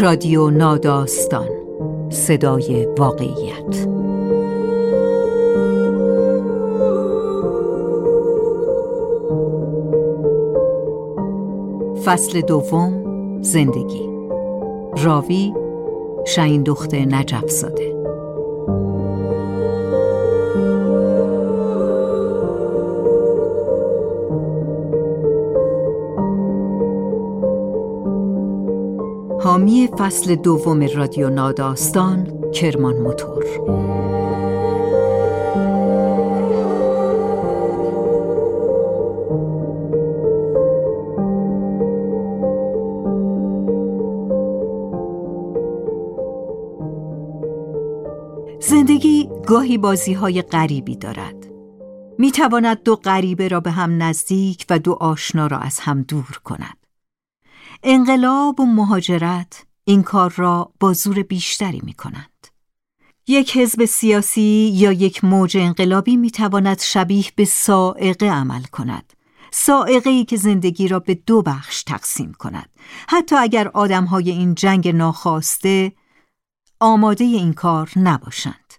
رادیو ناداستان. صدای واقعیت. فصل دوم زندگی. راوی شاین دخت نجف زاده فصل دوم رادیو ناداستان کرمان موتور. زندگی گاهی بازی های غریبی دارد. می تواند دو غریبه را به هم نزدیک و دو آشنا را از هم دور کند. انقلاب و مهاجرت این کار را با زور بیشتری می کنند. یک حزب سیاسی یا یک موج انقلابی می تواند شبیه به سائقه عمل کند. سائقه ای که زندگی را به دو بخش تقسیم کند. حتی اگر آدم های این جنگ ناخواسته آماده این کار نباشند.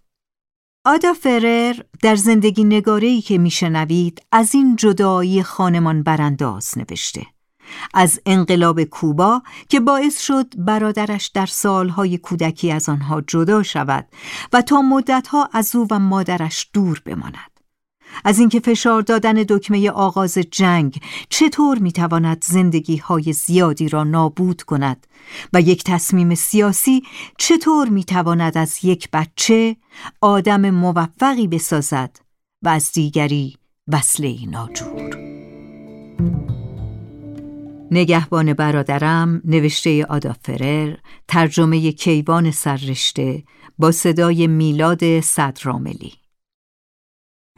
آدا فرر در زندگی نگارهی که میشنوید از این جدایی خانمان برانداز نوشته. از انقلاب کوبا که باعث شد برادرش در سالهای کودکی از آنها جدا شود و تا مدتها از او و مادرش دور بماند. از اینکه فشار دادن دکمه آغاز جنگ چطور می‌تواند زندگی های زیادی را نابود کند و یک تصمیم سیاسی چطور می‌تواند از یک بچه آدم موفقی بسازد و از دیگری وصله ناجور. نگهبان برادرم نوشته آدا فرر ترجمه کیوان سررشته با صدای میلاد صدراملی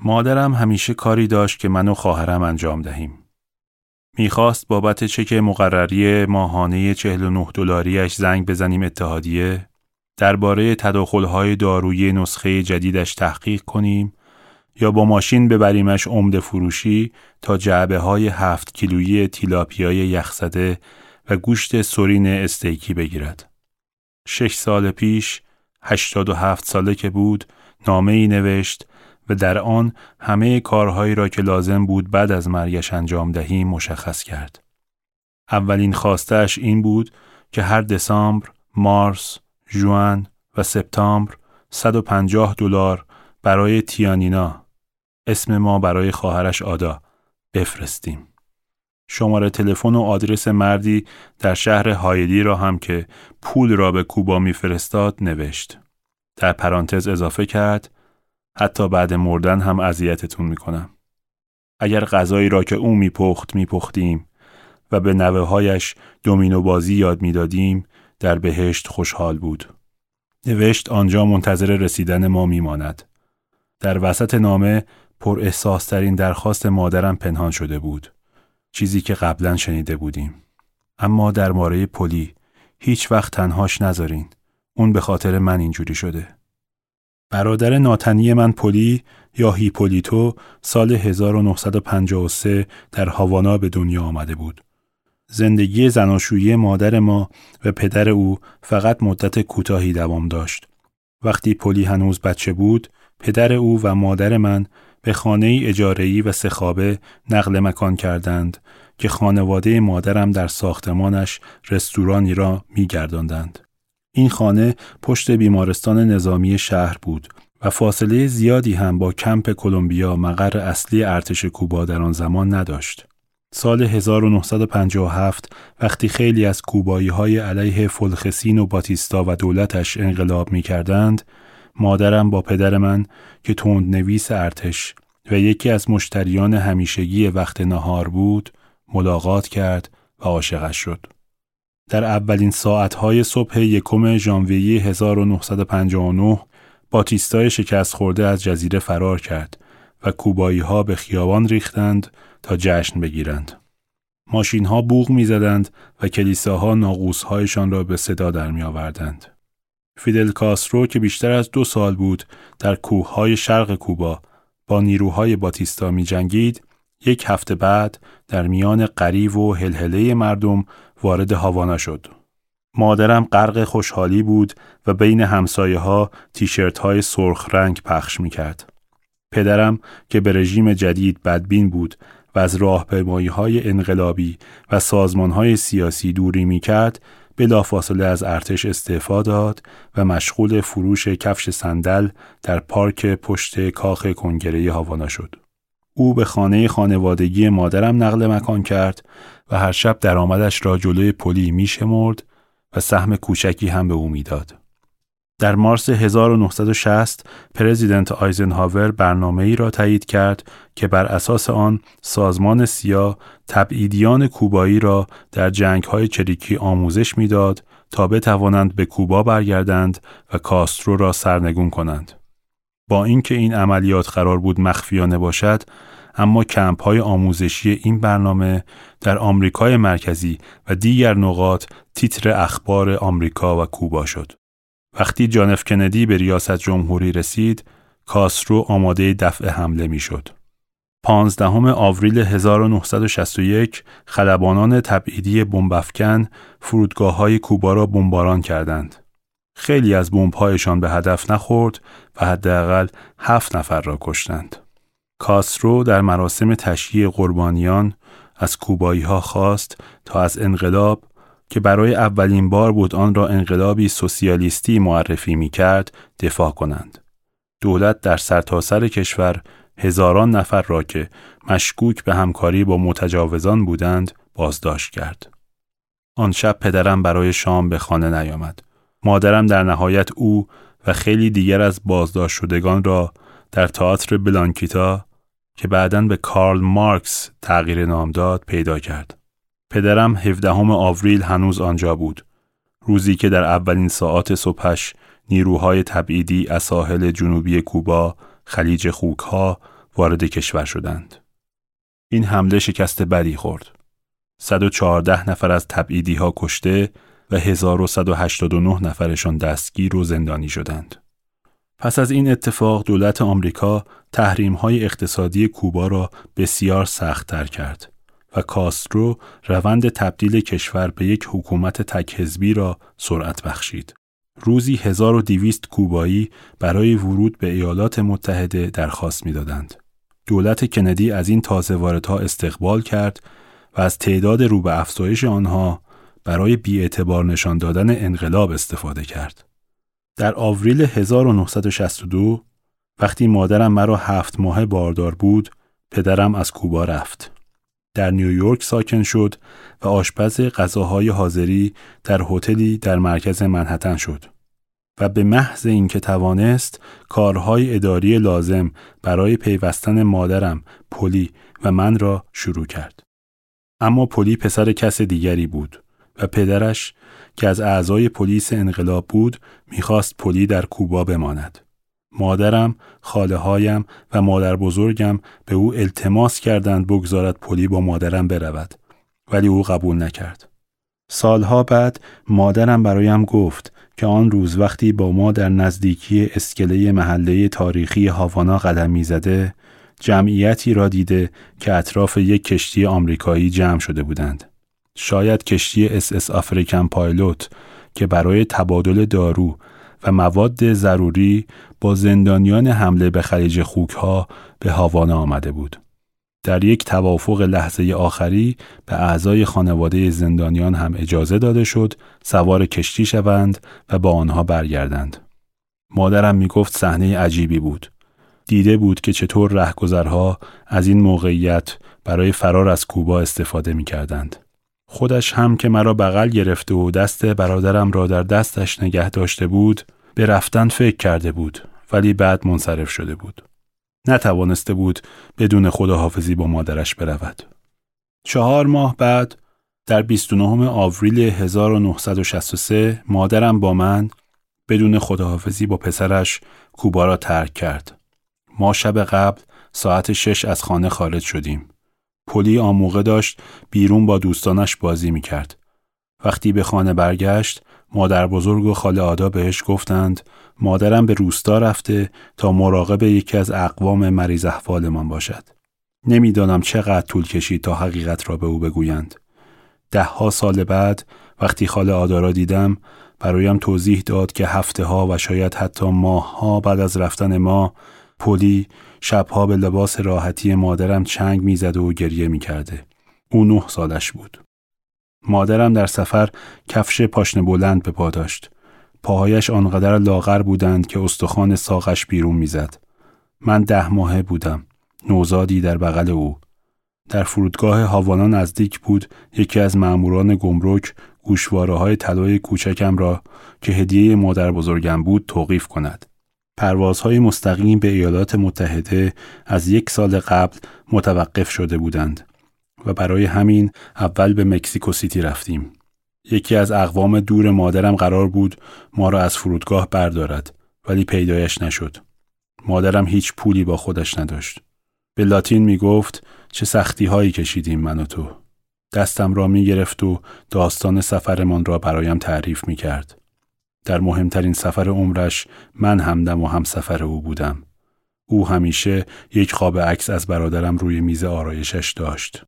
مادرم همیشه کاری داشت که من و خواهرم انجام دهیم. می‌خواست بابت چک مقرری ماهانه 49 دلاریش زنگ بزنیم اتحادیه درباره تداخل‌های دارویی نسخه جدیدش تحقیق کنیم یا با ماشین ببریمش عمده فروشی تا جعبه های هفت کیلویی تیلاپیای یخزده و گوشت سرین استیکی بگیرد. شش سال پیش، هشتاد و هفت ساله که بود، نامه ای نوشت و در آن همه کارهایی را که لازم بود بعد از مرگش انجام دهیم مشخص کرد. اولین خواستش این بود که هر دسامبر، مارس، جوان و سپتامبر 150 دلار برای تیانینا اسم ما برای خواهرش آدا بفرستیم. شماره تلفن و آدرس مردی در شهر هایدی را هم که پول را به کوبا میفرستاد نوشت. در پرانتز اضافه کرد حتی بعد مردن هم اذیتتون می‌کنم. اگر غذایی را که او میپخت میپختیم و به نوه هایش دومینو بازی یاد می‌دادیم در بهشت خوشحال بود. نوشت آنجا منتظر رسیدن ما میماند. در وسط نامه پر احساس ترین درخواست مادرم پنهان شده بود. چیزی که قبلا شنیده بودیم. اما درباره پلی هیچ وقت تنهاش نذارین. اون به خاطر من اینجوری شده. برادر ناتنی من پلی یا هیپولیتو سال 1953 در هاوانا به دنیا آمده بود. زندگی زناشویی مادر ما و پدر او فقط مدت کوتاهی دوام داشت. وقتی پلی هنوز بچه بود، پدر او و مادر من به خانه اجارهی و سخابه نقل مکان کردند که خانواده مادرم در ساختمانش رستورانی را می گرداندند. این خانه پشت بیمارستان نظامی شهر بود و فاصله زیادی هم با کمپ کلمبیا مقر اصلی ارتش کوبا در آن زمان نداشت. سال 1957 وقتی خیلی از کوبایی های علیه فلخسین و باتیستا و دولتش انقلاب می کردند، مادرم با پدر من که تند نویس ارتش و یکی از مشتریان همیشگی وقت نهار بود ملاقات کرد و عاشقش شد. در اولین ساعتهای صبح یکم ژانویه 1959 باتیستای شکست خورده از جزیره فرار کرد و کوبایی ها به خیابان ریختند تا جشن بگیرند. ماشین ها بوغ می زدند و کلیساها ناقوسهایشان را به صدا در می آوردند. فیدل کاسترو که بیشتر از دو سال بود در کوههای شرق کوبا با نیروهای باتیستا می جنگید، یک هفته بعد در میان قریب و هلهله مردم وارد هاوانا شد. مادرم غرق خوشحالی بود و بین همسایه ها تیشرت های سرخ رنگ پخش می کرد. پدرم که به رژیم جدید بدبین بود و از راهپیمایی های انقلابی و سازمان های سیاسی دوری می کرد بلافاصله از ارتش استعفا داد و مشغول فروش کفش صندل در پارک پشت کاخ کنگره هاوانا شد. او به خانه خانوادگی مادرم نقل مکان کرد و هر شب درآمدش را جلوی پلی میشمرد و سهم کوچکی هم به او می‌داد. در مارس 1960 پرزیدنت آیزنهاور برنامه ای را تایید کرد که بر اساس آن سازمان سیا تبعیدیان کوبایی را در جنگ های چریکی آموزش می‌داد تا بتوانند به کوبا برگردند و کاسترو را سرنگون کنند. با اینکه این عملیات قرار بود مخفیانه باشد، اما کمپ های آموزشی این برنامه در آمریکای مرکزی و دیگر نقاط تیتر اخبار آمریکا و کوبا شد. وقتی جانف کندی به ریاست جمهوری رسید، کاسرو آماده دفع حمله می‌شد. 15 آوریل 1961 خلبانان تبعیدی بمبافکن فرودگاه های کوبا را بمباران کردند. خیلی از بمب‌هایشان به هدف نخورد و حداقل هفت نفر را کشتند. کاسرو در مراسم تشییع قربانیان از کوبایی ها خواست تا از انقلاب که برای اولین بار بود آن را انقلابی سوسیالیستی معرفی می کرد دفاع کنند. دولت در سرتاسر سر کشور هزاران نفر را که مشکوک به همکاری با متجاوزان بودند بازداشت کرد. آن شب پدرم برای شام به خانه نیامد. مادرم در نهایت او و خیلی دیگر از بازداشت شدگان را در تئاتر بلانکیتا که بعدا به کارل مارکس تغییر نام داد پیدا کرد. پدرم 17 آوریل هنوز آنجا بود. روزی که در اولین ساعات صبحش نیروهای تبعیدی از ساحل جنوبی کوبا خلیج خوکها وارد کشور شدند. این حمله شکست بدی خورد. 114 نفر از تبعیدی ها کشته و 1189 نفرشان دستگیر و زندانی شدند. پس از این اتفاق دولت آمریکا تحریم های اقتصادی کوبا را بسیار سختتر کرد و کاسترو روند تبدیل کشور به یک حکومت تکهزبی را سرعت بخشید. روزی 1200 کوبایی برای ورود به ایالات متحده درخواست می‌دادند. دولت کندی از این تازه واردها استقبال کرد و از تعداد رو به افزایش آنها برای بیاعتبار نشان دادن انقلاب استفاده کرد. در آوریل 1962 وقتی مادرم مرا هفت ماه باردار بود پدرم از کوبا رفت. در نیویورک ساکن شد و آشپز غذاهای حاضری در هتلی در مرکز منهتن شد و به محض اینکه توانست کارهای اداری لازم برای پیوستن مادرم پلی و من را شروع کرد. اما پلی پسر کس دیگری بود و پدرش که از اعضای پلیس انقلاب بود می‌خواست پلی در کوبا بماند. مادرم، خاله هایم و مادر بزرگم به او التماس کردند بگذارد پلی با مادرم برود ولی او قبول نکرد. سالها بعد مادرم برایم گفت که آن روز وقتی با ما در نزدیکی اسکله محله تاریخی هاوانا قدم می‌زده جمعیتی را دیده که اطراف یک کشتی آمریکایی جمع شده بودند. شاید کشتی SS African Pilot که برای تبادل دارو و مواد ضروری با زندانیان حمله به خلیج خوکها به هاوانا آمده بود. در یک توافق لحظه آخری به اعضای خانواده زندانیان هم اجازه داده شد سوار کشتی شوند و با آنها برگردند. مادرم می گفت صحنه عجیبی بود. دیده بود که چطور رهگذرها از این موقعیت برای فرار از کوبا استفاده می کردند. خودش هم که مرا بغل گرفته و دست برادرم را در دستش نگه داشته بود به رفتن فکر کرده بود ولی بعد منصرف شده بود. نتوانسته بود بدون خداحافظی با مادرش برود. چهار ماه بعد در 29 آوریل 1963 مادرم با من بدون خداحافظی با پسرش کوبا را ترک کرد. ما شب قبل ساعت شش از خانه خارج شدیم. پلی آموقه داشت بیرون با دوستانش بازی می کرد. وقتی به خانه برگشت مادر بزرگ و خاله آدا بهش گفتند مادرم به روستا رفته تا مراقب یکی از اقوام مریض احوالمان باشد. نمی‌دانم چقدر طول کشید تا حقیقت را به او بگویند. ده ها سال بعد وقتی خاله آدارا دیدم برایم توضیح داد که هفته ها و شاید حتی ماه ها بعد از رفتن ما پلی شبها به لباس راحتی مادرم چنگ می‌زد و گریه می‌کرده. او نه سالش بود. مادرم در سفر کفش پاشنه بلند به پا داشت. پاهایش آنقدر لاغر بودند که استخوان ساقش بیرون می‌زد. من ده ماهه بودم. نوزادی در بغل او. در فرودگاه هاوانا نزدیک بود یکی از ماموران گمرک گوشواره های طلای کوچکم را که هدیه مادر بزرگم بود توقیف کند. پروازهای مستقیم به ایالات متحده از یک سال قبل متوقف شده بودند و برای همین اول به مکسیکو سیتی رفتیم. یکی از اقوام دور مادرم قرار بود ما را از فرودگاه بردارد ولی پیدایش نشد. مادرم هیچ پولی با خودش نداشت. به لاتین می گفت چه سختی هایی کشیدیم من و تو. دستم را می گرفت و داستان سفرمان را برایم تعریف می کرد. در مهمترین سفر عمرش من همدم و هم سفر او بودم. او همیشه یک خواب عکس از برادرم روی میز آرایشش داشت.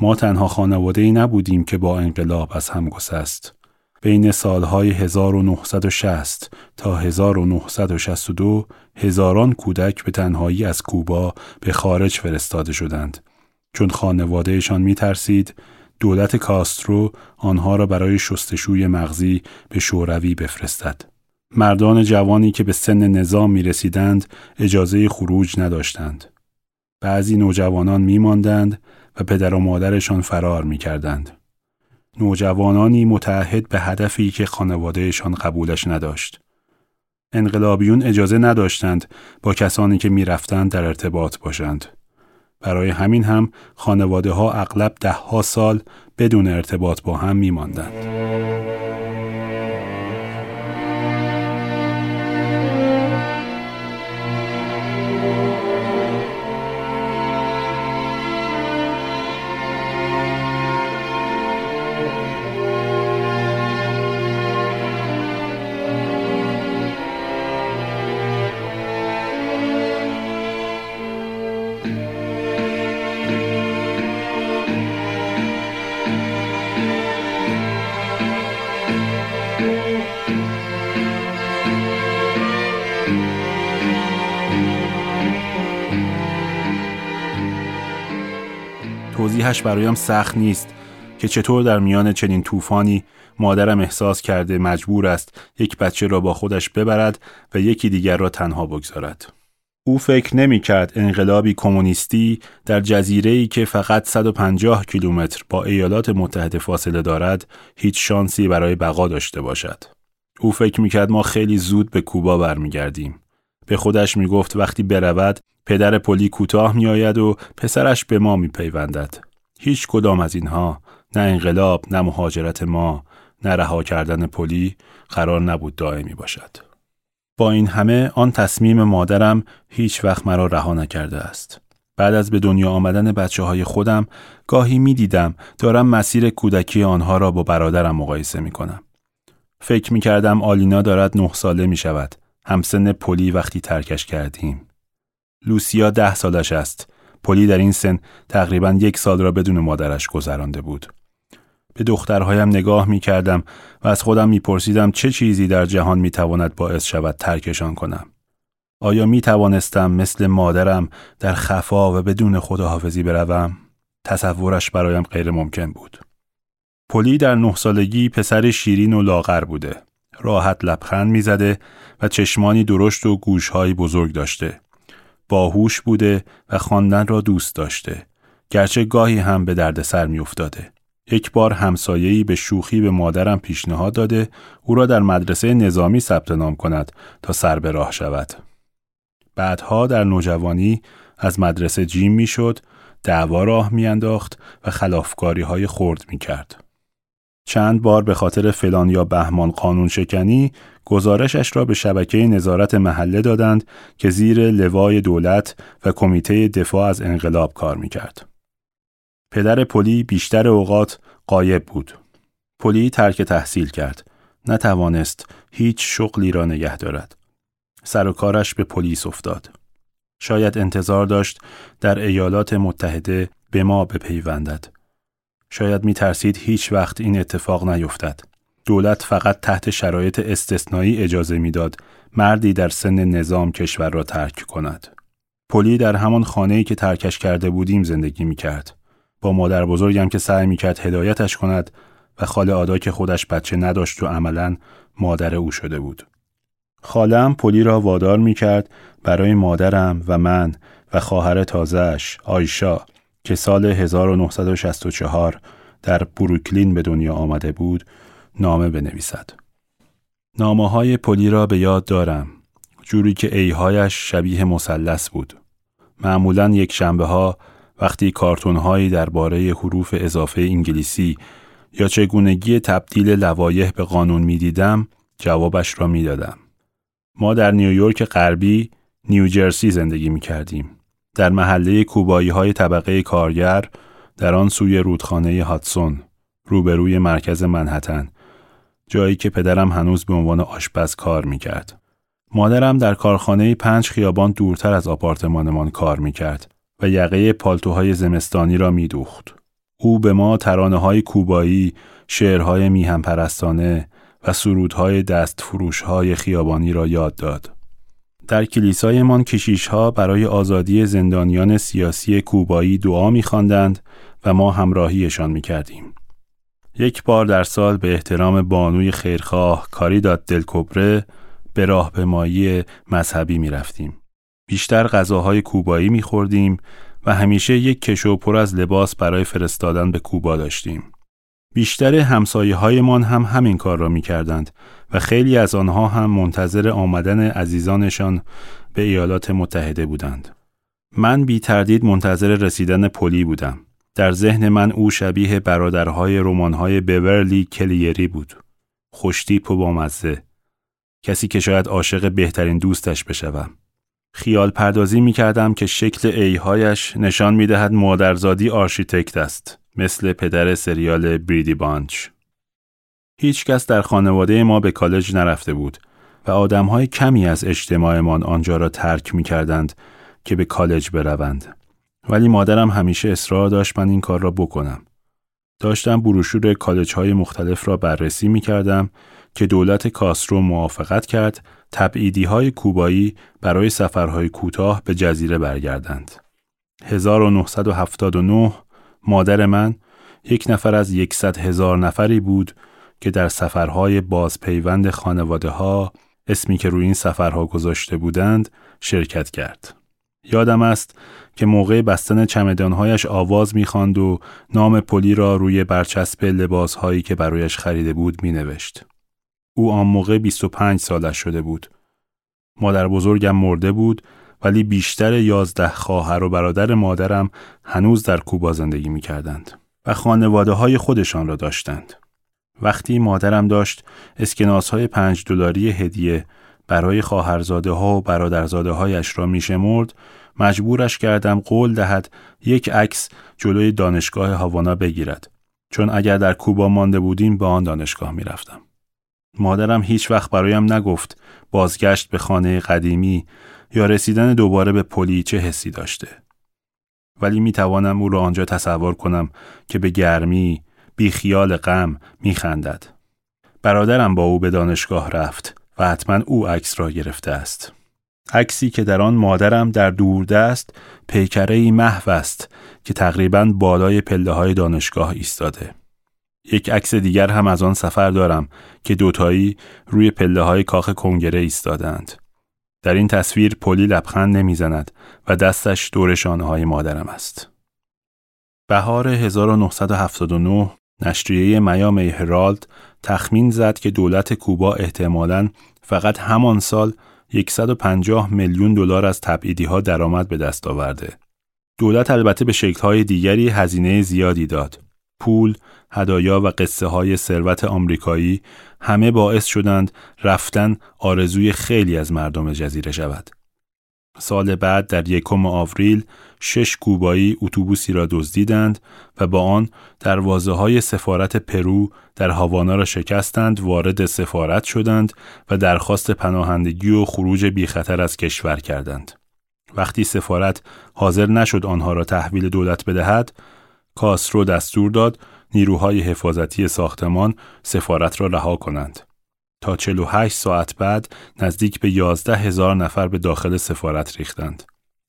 ما تنها خانواده ای نبودیم که با انقلاب از هم گسست. بین سالهای 1960 تا 1962 هزاران کودک به تنهایی از کوبا به خارج فرستاده شدند چون خانوادهشان می ترسید دولت کاسترو آنها را برای شستشوی مغزی به شوروی بفرستد. مردان جوانی که به سن نظام می رسیدند اجازه خروج نداشتند. بعضی نوجوانان می ماندند و پدر و مادرشان فرار می کردند. نوجوانانی متعهد به هدفی که خانوادهشان قبولش نداشت. انقلابیون اجازه نداشتند با کسانی که می‌رفتند در ارتباط باشند. برای همین هم خانواده ها اغلب ده ها سال بدون ارتباط با هم می توضیحش برایم سخت نیست که چطور در میان چنین طوفانی مادرم احساس کرده مجبور است یک بچه را با خودش ببرد و یکی دیگر را تنها بگذارد. او فکر نمی کرد انقلابی کمونیستی در جزیره که فقط 150 کیلومتر با ایالات متحده فاصله دارد هیچ شانسی برای بقا داشته باشد. او فکر می کرد ما خیلی زود به کوبا برمیگردیم. به خودش می گفت وقتی برود پدر پلی کوتاه می آید و پسرش به ما می پیوندد. هیچ کدام از اینها نه انقلاب نه مهاجرت ما نه رها کردن پلی قرار نبود دائمی باشد. با این همه آن تصمیم مادرم هیچ وقت مرا رها نکرده است. بعد از به دنیا آمدن بچه های خودم گاهی می دیدم دارم مسیر کودکی آنها را با برادرم مقایسه می کنم. فکر می کردم آلینا دارد نه ساله می شود. همسن پلی وقتی ترکش کردیم. لوسیا ده سالش است. پلی در این سن تقریبا یک سال را بدون مادرش گذرانده بود. به دخترهایم نگاه می کردم و از خودم می پرسیدم چه چیزی در جهان می تواند باعث شود ترکشان کنم. آیا می توانستم مثل مادرم در خفا و بدون خداحافظی بروم؟ تصورش برایم غیر ممکن بود. پلی در نه سالگی پسر شیرین و لاغر بوده. راحت لبخند می‌زده و چشمانی درشت و گوشهایی بزرگ داشته. باهوش بوده و خواندن را دوست داشته. گرچه گاهی هم به دردسر میافتاده. یک بار همسایه‌ای به شوخی به مادرم پیشنهاد داده او را در مدرسه نظامی ثبت نام کند تا سر به راه شود. بعدها در نوجوانی از مدرسه جیم می‌شد، دعوا راه میانداخت و خلافکاری های خرد می کرد. چند بار به خاطر فلان یا بهمان قانون شکنی گزارشش را به شبکه نظارت محله دادند که زیر لوای دولت و کمیته دفاع از انقلاب کار می‌کرد. پدر پلی بیشتر اوقات غایب بود. پلی ترک تحصیل کرد. نتوانست هیچ شغلی را نگه دارد. سر و کارش به پلیس افتاد. شاید انتظار داشت در ایالات متحده به ما بپیوندد. شاید می ترسید هیچ وقت این اتفاق نیفتد. دولت فقط تحت شرایط استثنایی اجازه می‌داد مردی در سن نظام کشور را ترک کند. پلی در همان خانه‌ای که ترکش کرده بودیم زندگی می کرد. با مادر بزرگم که سعی می کرد هدایتش کند و خاله آدا که خودش بچه نداشت و عملا مادر او شده بود. خالم پلی را وادار می کرد برای مادرم و من و خواهر تازهش آیشا که سال 1964 در بروکلین به دنیا آمده بود نامه بنویسد. نامه های پلی را به یاد دارم جوری که ایهایش شبیه مثلث بود. معمولا یک شنبه ها وقتی کارتون هایی درباره حروف اضافه انگلیسی یا چگونگی تبدیل لوایح به قانون می دیدم جوابش را می دادم. ما در نیویورک غربی نیوجرسی زندگی می کردیم. در محله کوبایی های طبقه کارگر در آن سوی رودخانه هاتسون روبروی مرکز منحتن جایی که پدرم هنوز به عنوان آشپز کار می کرد. مادرم در کارخانه پنج خیابان دورتر از آپارتمانمان کار می کرد و یقه پالتوهای زمستانی را می دوخت. او به ما ترانه های کوبایی، شعرهای میهم پرستانه و سرودهای دست های خیابانی را یاد داد. در کلیسایمان کشیشها برای آزادی زندانیان سیاسی کوبایی دعا می‌خواندند و ما همراهیشان می‌کردیم. یک بار در سال به احترام بانوی خیرخواه کاریداد دلکبره به راهپیمایی مذهبی می رفتیم. بیشتر غذاهای کوبایی می خوردیم و همیشه یک کشو پر از لباس برای فرستادن به کوبا داشتیم. بیشتر همسایه هایمان هم همین کار را می کردند و خیلی از آنها هم منتظر آمدن عزیزانشان به ایالات متحده بودند. من بی تردید منتظر رسیدن پلی بودم. در ذهن من او شبیه برادرهای رمانهای بورلی کلیری بود. خوشتیپ و بامزه. کسی که شاید عاشق بهترین دوستش بشوم. خیال پردازی می کردم که شکل ایهایش نشان می دهد مادرزادی آرشیتکت است. مثل پدر سریال بریدی بانچ. هیچ کس در خانواده ما به کالج نرفته بود و آدمهای کمی از اجتماعمان آنجا را ترک می کردند که به کالج بروند. ولی مادرم همیشه اصرار داشت من این کار را بکنم. داشتم بروشور کالج های مختلف را بررسی می کردم که دولت کاسترو موافقت کرد تبعیدی های کوبایی برای سفرهای کوتاه به جزیره برگردند. 1979 مادر من یک نفر از یکصد هزار نفری بود که در سفرهای بازپیوند خانواده ها اسمی که روی این سفرها گذاشته بودند شرکت کرد. یادم است که موقع بستن چمدانهایش آواز می‌خواند و نام پلی را روی برچسب لباسهایی که برایش خریده بود مینوشت. او آن موقع 25 سالش شده بود. مادر بزرگم مرده بود ولی بیشتر یازده خواهر و برادر مادرم هنوز در کوبا زندگی می کردند و خانواده های خودشان را داشتند. وقتی مادرم داشت اسکناس های پنج دلاری هدیه برای خواهرزاده ها و برادرزاده هایش را میشمرد مجبورش کردم قول دهد یک عکس جلوی دانشگاه هاوانا بگیرد چون اگر در کوبا مانده بودیم به آن دانشگاه می‌رفتم مادرم هیچ وقت برایم نگفت بازگشت به خانه قدیمی یا رسیدن دوباره به پلی چه حسی داشته. ولی می توانم او را آنجا تصور کنم که به گرمی، بی خیال غم می خندد. برادرم با او به دانشگاه رفت و حتما او عکس را گرفته است. عکسی که در آن مادرم در دوردست پیکره محو است که تقریبا بالای پله های دانشگاه ایستاده. یک عکس دیگر هم از آن سفر دارم که دوتایی روی پله های کاخ کنگره ایستادند. در این تصویر پلی لبخند نمی‌زند و دستش دور شانه های مادرم است. بهار 1979 نشریه میامی هرالد تخمین زد که دولت کوبا احتمالاً فقط همان سال 150 میلیون دلار از تبعیدی ها درآمد به دست آورده. دولت البته به شکل‌های دیگری هزینه زیادی داد. پول، هدایا و قصه های ثروت آمریکایی همه باعث شدند رفتن آرزوی خیلی از مردم جزیره شود. سال بعد در یکم آوریل شش کوبایی اتوبوسی را دزدیدند و با آن دروازه های سفارت پرو در هاوانا را شکستند وارد سفارت شدند و درخواست پناهندگی و خروج بی خطر از کشور کردند. وقتی سفارت حاضر نشد آنها را تحویل دولت بدهد، کاسرو دستور داد نیروهای حفاظتی ساختمان سفارت را رها کنند. تا 48 ساعت بعد نزدیک به 11 هزار نفر به داخل سفارت ریختند.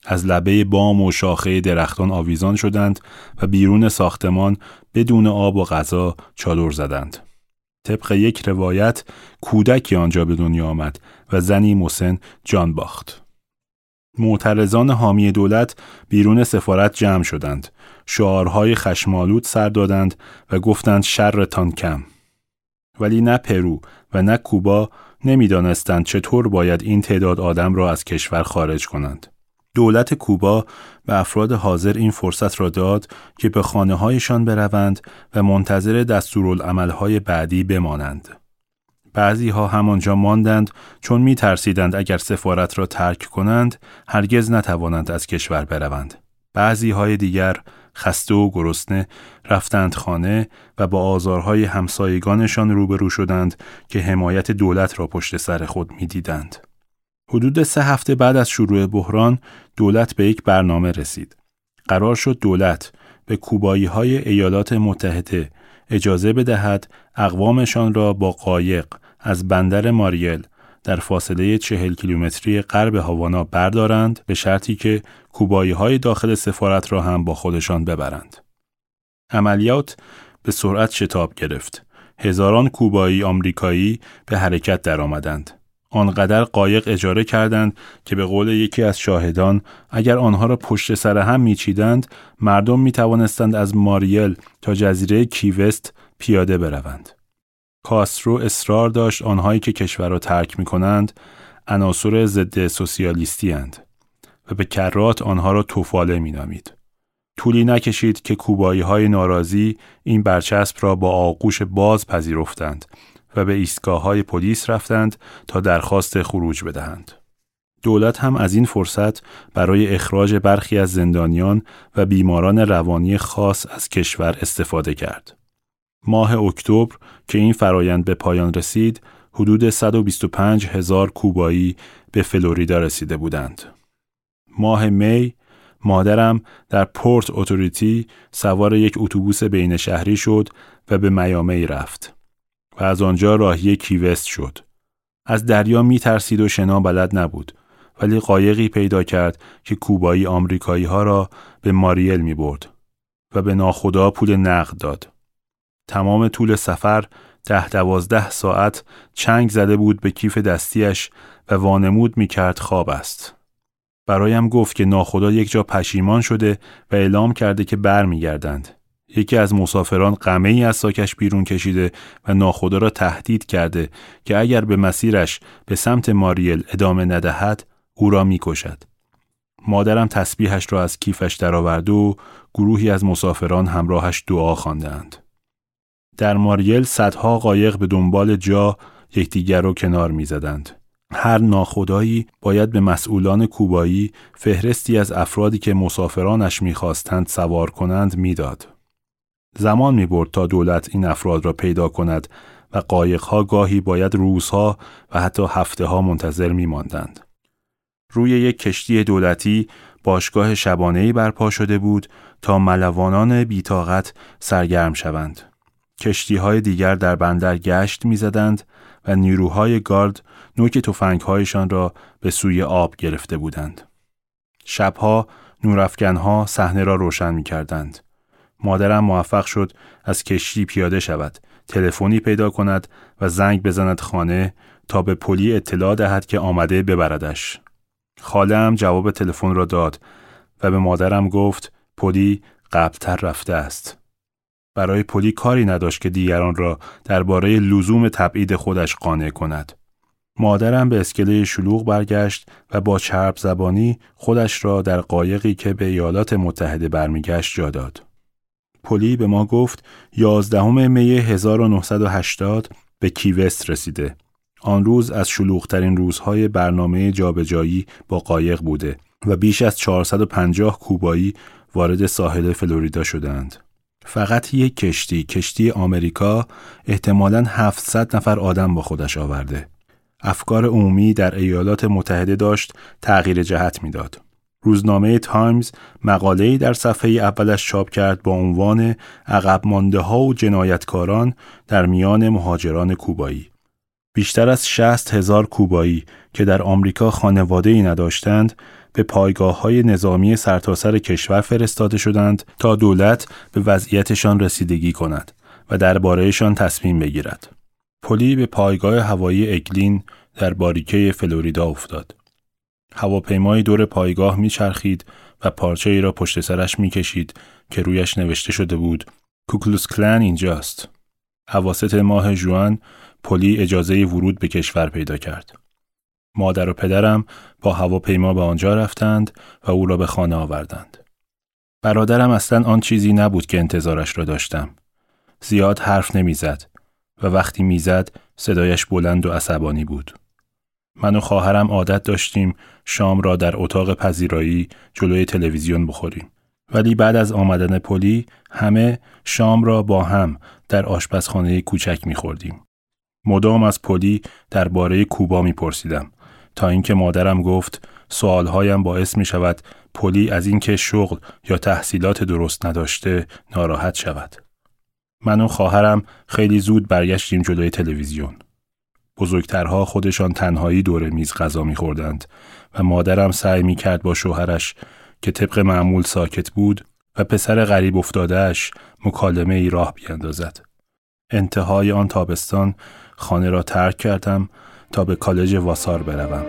از لبه بام و شاخه درختان آویزان شدند و بیرون ساختمان بدون آب و غذا چادر زدند. طبق یک روایت کودکی آنجا به دنیا آمد و زنی مسن جان باخت. معترضان حامی دولت بیرون سفارت جمع شدند. شعارهای خشمالود سر دادند و گفتند شرتان کم. ولی نه پرو و نه کوبا نمی‌دانستند چطور باید این تعداد آدم را از کشور خارج کنند. دولت کوبا به افراد حاضر این فرصت را داد که به خانه هایشان بروند و منتظر دستورالعملهای بعدی بمانند. بعضی ها همانجا ماندند چون می ترسیدند اگر سفارت را ترک کنند هرگز نتوانند از کشور بروند. بعضی های دیگر خسته و گرسنه رفتند خانه و با آزارهای همسایگانشان روبرو شدند که حمایت دولت را پشت سر خود می‌دیدند. حدود سه هفته بعد از شروع بحران دولت به یک برنامه رسید. قرار شد دولت به کوبایی های ایالات متحده اجازه بدهد اقوامشان را با قایق از بندر ماریل در فاصله چهل کیلومتری غرب هاوانا بردارند به شرطی که کوبایی های داخل سفارت را هم با خودشان ببرند. عملیات به سرعت شتاب گرفت. هزاران کوبایی آمریکایی به حرکت درآمدند. آنقدر قایق اجاره کردند که به قول یکی از شاهدان اگر آنها را پشت سر هم میچیدند مردم می توانستند از ماریل تا جزیره کیوست پیاده بروند. کاسترو اصرار داشت آنهایی که کشور را ترک می کنند عناصر ضد سوسیالیستی اند و به کرات آنها را توفاله می نامید. طولی نکشید که کوبایی های ناراضی این برچسب را با آغوش باز پذیرفتند و به ایستگاه های پلیس رفتند تا درخواست خروج بدهند. دولت هم از این فرصت برای اخراج برخی از زندانیان و بیماران روانی خاص از کشور استفاده کرد. ماه اکتبر که این فرایند به پایان رسید، حدود 125 هزار کوبایی به فلوریدا رسیده بودند. ماه می مادرم در پورت اتوریتی سوار یک اتوبوس بین شهری شد و به میامی رفت. و از آنجا راهی کیوست شد. از دریا می ترسید و شنا بلد نبود ولی قایقی پیدا کرد که کوبایی آمریکایی ها را به ماریل می برد و به ناخدا پول نقد داد. تمام طول سفر ده دوازده ساعت چنگ زده بود به کیف دستیش و وانمود می کرد خواب است. برایم گفت که ناخدا یک جا پشیمان شده و اعلام کرده که بر می گردند. یکی از مسافران قمه ای از ساکش بیرون کشیده و ناخدا را تهدید کرده که اگر به مسیرش به سمت ماریل ادامه ندهد او را می‌کشد. مادرم تسبیحش را از کیفش درآورده و گروهی از مسافران همراهش دعا خواندند. در ماریل صدها قایق به دنبال جا یکدیگر را کنار می‌زدند. هر ناخدایی باید به مسئولان کوبایی فهرستی از افرادی که مسافرانش می‌خواستند سوار کنند می‌داد. زمان می برد تا دولت این افراد را پیدا کند و قایقها گاهی باید روزها و حتی هفته ها منتظر می ماندند. روی یک کشتی دولتی باشگاه شبانه‌ای برپا شده بود تا ملوانان بیتاقت سرگرم شوند. کشتی های دیگر در بندر گشت می‌زدند و نیروهای گارد نوک تفنگهایشان را به سوی آب گرفته بودند. شبها نورافکنها صحنه را روشن می کردند. مادرم موفق شد از کشتی پیاده شود تلفنی پیدا کند و زنگ بزند خانه تا به پلی اطلاع دهد که آمده ببردش خالم جواب تلفن را داد و به مادرم گفت پلی قبلتر رفته است برای پلی کاری نداشت که دیگران را درباره لزوم تبعید خودش قانع کند مادرم به اسکله شلوغ برگشت و با چرب زبانی خودش را در قایقی که به ایالات متحده برمیگشت جا داد. پلی به ما گفت 11 می 1980 به کیوست رسیده. آن روز از شلوغترین روزهای برنامه جابجایی با قایق بوده و بیش از 450 کوبایی وارد ساحل فلوریدا شدند. فقط یک کشتی، کشتی آمریکا احتمالاً 700 نفر آدم با خودش آورده. افکار عمومی در ایالات متحده داشت تغییر جهت می‌داد. روزنامه تایمز مقاله‌ای در صفحه اولش چاپ کرد با عنوان عقب مانده ها و جنایتکاران در میان مهاجران کوبایی. بیشتر از 60 هزار کوبایی که در آمریکا خانواده ای نداشتند به پایگاه های نظامی سرتاسر کشور فرستاده شدند تا دولت به وضعیتشان رسیدگی کند و دربارهشان تصمیم بگیرد. پلی به پایگاه هوایی اگلین در باریکه فلوریدا افتاد. هواپیمایی دور پایگاه میچرخید و پارچه ای را پشت سرش می‌کشید که رویش نوشته شده بود کوکلوس کلن اینجاست. اواسط ماه ژوئن پلی اجازه ورود به کشور پیدا کرد. مادر و پدرم با هواپیما به آنجا رفتند و او را به خانه آوردند. برادرم اصلا آن چیزی نبود که انتظارش را داشتم. زیاد حرف نمی‌زد و وقتی می‌زد صدایش بلند و عصبانی بود. من و خواهرم عادت داشتیم شام را در اتاق پذیرایی جلوی تلویزیون بخوریم. ولی بعد از آمدن پلی همه شام را با هم در آشپزخانه کوچک میخوردیم. مدام از پلی درباره کوبا میپرسیدم تا اینکه مادرم گفت سوالهایم باعث می شود پلی از اینکه شغل یا تحصیلات درست نداشته ناراحت شود. من و خواهرم خیلی زود برگشتیم جلوی تلویزیون. بزرگترها خودشان تنهایی دور میز غذا میخوردند و مادرم سعی می کرد با شوهرش که طبق معمول ساکت بود و پسر غریب افتادهش مکالمه ای راه بیاندازد. انتهای آن تابستان خانه را ترک کردم تا به کالج واسار بروم.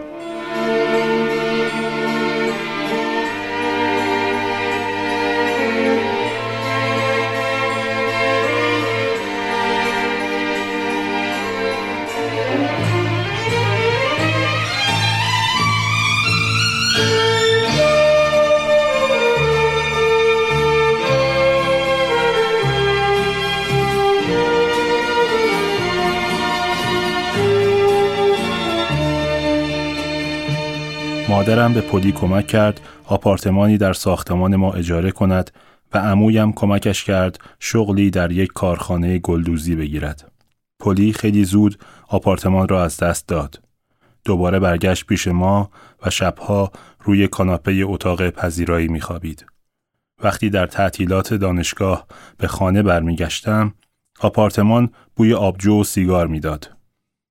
مادرم به پلی کمک کرد آپارتمانی در ساختمان ما اجاره کند و عمویم کمکش کرد شغلی در یک کارخانه گلدوزی بگیرد. پلی خیلی زود آپارتمان را از دست داد. دوباره برگشت پیش ما و شبها روی کاناپه اتاق پذیرایی میخوابید. وقتی در تعطیلات دانشگاه به خانه برمیگشتم، آپارتمان بوی آبجو و سیگار می‌داد.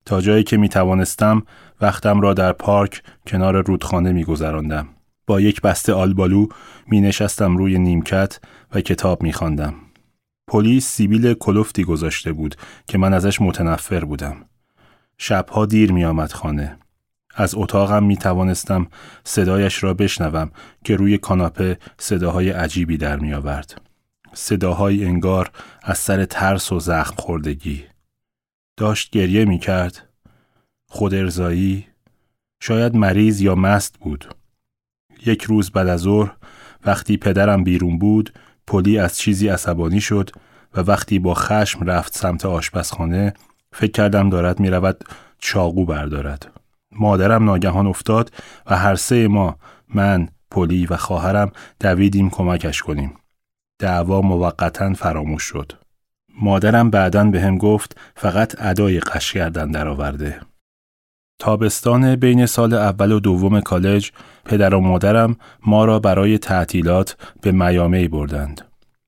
تا جایی که می توانستم وقتم را در پارک کنار رودخانه می گذراندم. با یک بسته آلبالو می نشستم روی نیمکت و کتاب می خواندم. پلیس سیبیل کلفتی گذاشته بود که من ازش متنفر بودم. شبها دیر می آمد خانه. از اتاقم می توانستم صدایش را بشنوم که روی کاناپه صداهای عجیبی در می آورد. صداهای انگار از سر ترس و زخم خوردگی. داشت گریه می کرد. خود ارضایی شاید مریض یا مست بود. یک روز بعد از ظهر وقتی پدرم بیرون بود پلی از چیزی عصبانی شد و وقتی با خشم رفت سمت آشپزخانه فکر کردم دارد می رود چاقو بردارد. مادرم ناگهان افتاد و هر سه ما من، پلی و خواهرم دویدیم کمکش کنیم. دعوا موقتا فراموش شد. مادرم بعدا به هم گفت فقط ادای قش کردن درآورده. تابستان بین سال اول و دوم کالج پدر و مادرم ما را برای تعطیلات به میامی بردند.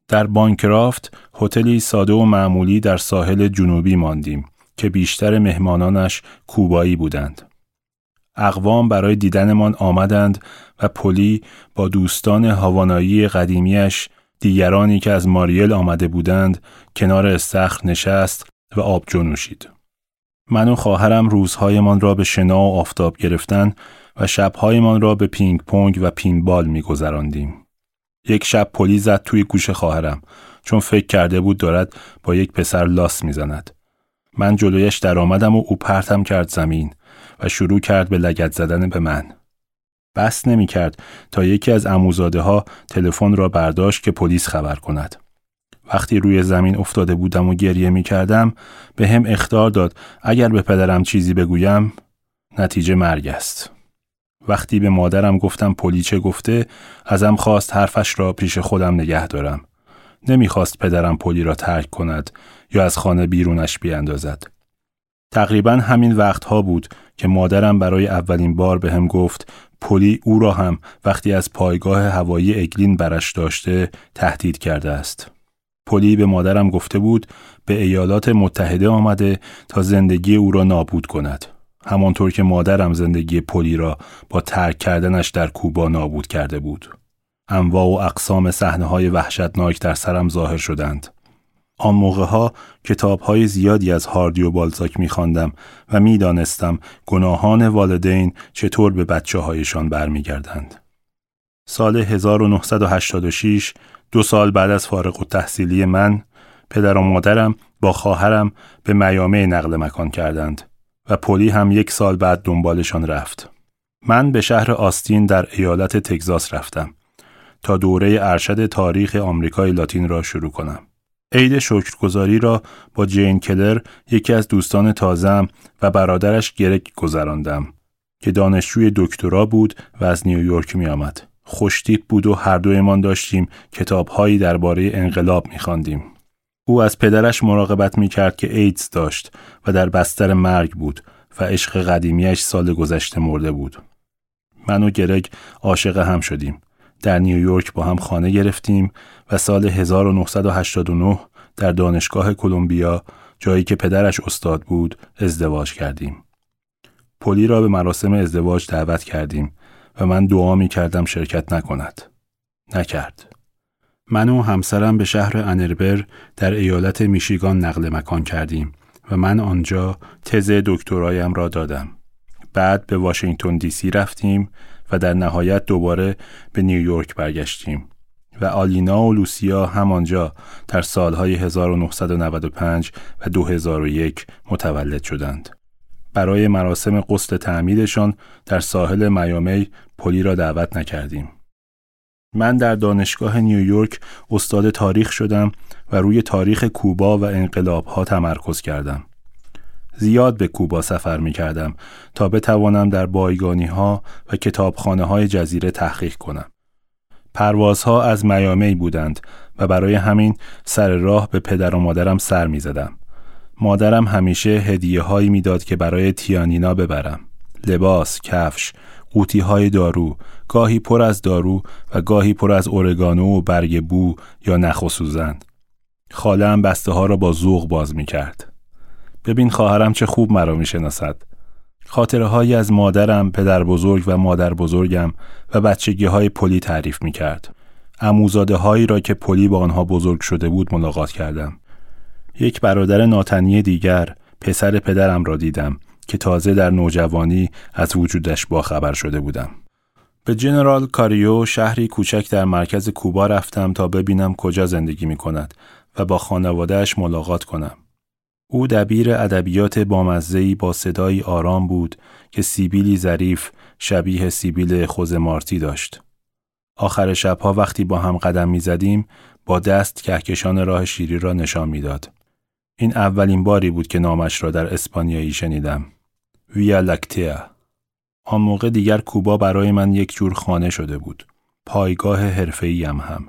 در بانکرافت هتلی ساده و معمولی در ساحل جنوبی ماندیم که بیشتر مهمانانش کوبایی بودند. اقوام برای دیدنمان آمدند و پلی با دوستان هاوانایی قدیمیش دیگرانی که از ماریل آمده بودند کنار استخر نشست و آب نوشید. من و خواهرم روزهایمان را به شنا و آفتاب گرفتن و شبهایمان را به پینگ پونگ و پینبال میگذراندیم. یک شب پلی زد توی گوش خواهرم چون فکر کرده بود دارد با یک پسر لاس می‌زند. من جلویش در آمدم و او پرتم کرد زمین و شروع کرد به لگت زدن به من. بس نمی کرد تا یکی از اموزاده ها تلفن را برداشت که پلیس خبر کند. وقتی روی زمین افتاده بودم و گریه می کردم به هم اختار داد اگر به پدرم چیزی بگویم نتیجه مرگ است. وقتی به مادرم گفتم پلیچه گفته ازم خواست حرفش را پیش خودم نگه دارم. نمی‌خواست پدرم پلی را ترک کند یا از خانه بیرونش بیاندازد. تقریبا همین وقتها بود که مادرم برای اولین بار بهم گفت پلی او را هم وقتی از پایگاه هوایی اگلین برش داشته تهدید کرده است. پلی به مادرم گفته بود به ایالات متحده آمده تا زندگی او را نابود کند. همانطور که مادرم زندگی پلی را با ترک کردنش در کوبا نابود کرده بود. انواع و اقسام صحنه های وحشتناک در سرم ظاهر شدند. آن موقع ها کتاب های زیادی از هاردی و بالزاک می خواندم و می دانستم گناهان والدین چطور به بچه هایشان برمیگردند. سال 1986 دو سال بعد از فارغ و تحصیلی من پدر و مادرم با خواهرم به میامه نقل مکان کردند و پلی هم یک سال بعد دنبالشان رفت. من به شهر آستین در ایالت تگزاس رفتم تا دوره ارشد تاریخ آمریکای لاتین را شروع کنم. عید شکرگزاری را با جین کلر یکی از دوستان تازم و برادرش گرگ گذراندم که دانشجوی دکترا بود و از نیویورک می آمد. خوشتیپ بود و هر دویمان داشتیم کتابهایی درباره انقلاب می خواندیم. او از پدرش مراقبت می کرد که ایدز داشت و در بستر مرگ بود و عشق قدیمیش سال گذشته مرده بود. من و گرگ عاشق هم شدیم. در نیویورک با هم خانه گرفتیم و سال 1989 در دانشگاه کلمبیا جایی که پدرش استاد بود ازدواج کردیم. پلی را به مراسم ازدواج دعوت کردیم و من دعا می کردم شرکت نکند. نکرد. من و همسرم به شهر انربر در ایالت میشیگان نقل مکان کردیم و من آنجا تز دکترایم را دادم. بعد به واشنگتن دی سی رفتیم و در نهایت دوباره به نیویورک برگشتیم و آلینا و لوسیا همانجا در سالهای 1995 و 2001 متولد شدند. برای مراسم غسل تعمیدشان در ساحل میامی پلی را دعوت نکردیم. من در دانشگاه نیویورک استاد تاریخ شدم و روی تاریخ کوبا و انقلاب ها تمرکز کردم. زیاد به کوبا سفر می کردم تا بتوانم در بایگانی ها و کتابخانه های جزیره تحقیق کنم. پروازها از میامی بودند و برای همین سر راه به پدر و مادرم سر می زدم. مادرم همیشه هدیه هایی می‌داد که برای تیانینا ببرم. لباس، کفش، قوطی های دارو، گاهی پر از دارو و گاهی پر از اورگانو و برگ بو یا نخ و سوزن. خالم بسته ها را با ذوق باز می کرد. ببین خواهرم چه خوب مرا می شناسد. خاطره هایی از مادرم، پدر بزرگ و مادر بزرگم و بچگی های پلی تعریف می کرد. عموزاده هایی را که پلی با آنها بزرگ شده بود ملاقات کردم. یک برادر ناتنی دیگر، پسر پدرم را دیدم که تازه در نوجوانی از وجودش باخبر شده بودم. به جنرال کاریو شهری کوچک در مرکز کوبا رفتم تا ببینم کجا زندگی می کند و با خانوادهش ملاقات کنم. او دبیر ادبیات بامزهی با صدایی آرام بود که سیبیلی ظریف شبیه سیبیل خوز مارتی داشت. آخر شبها وقتی با هم قدم می زدیم با دست کهکشان راه شیری را نشان می‌داد. این اولین باری بود که نامش را در اسپانیایی شنیدم. ویا لکتیا. آن موقع دیگر کوبا برای من یک جور خانه شده بود. پایگاه حرفه‌ای هم هم.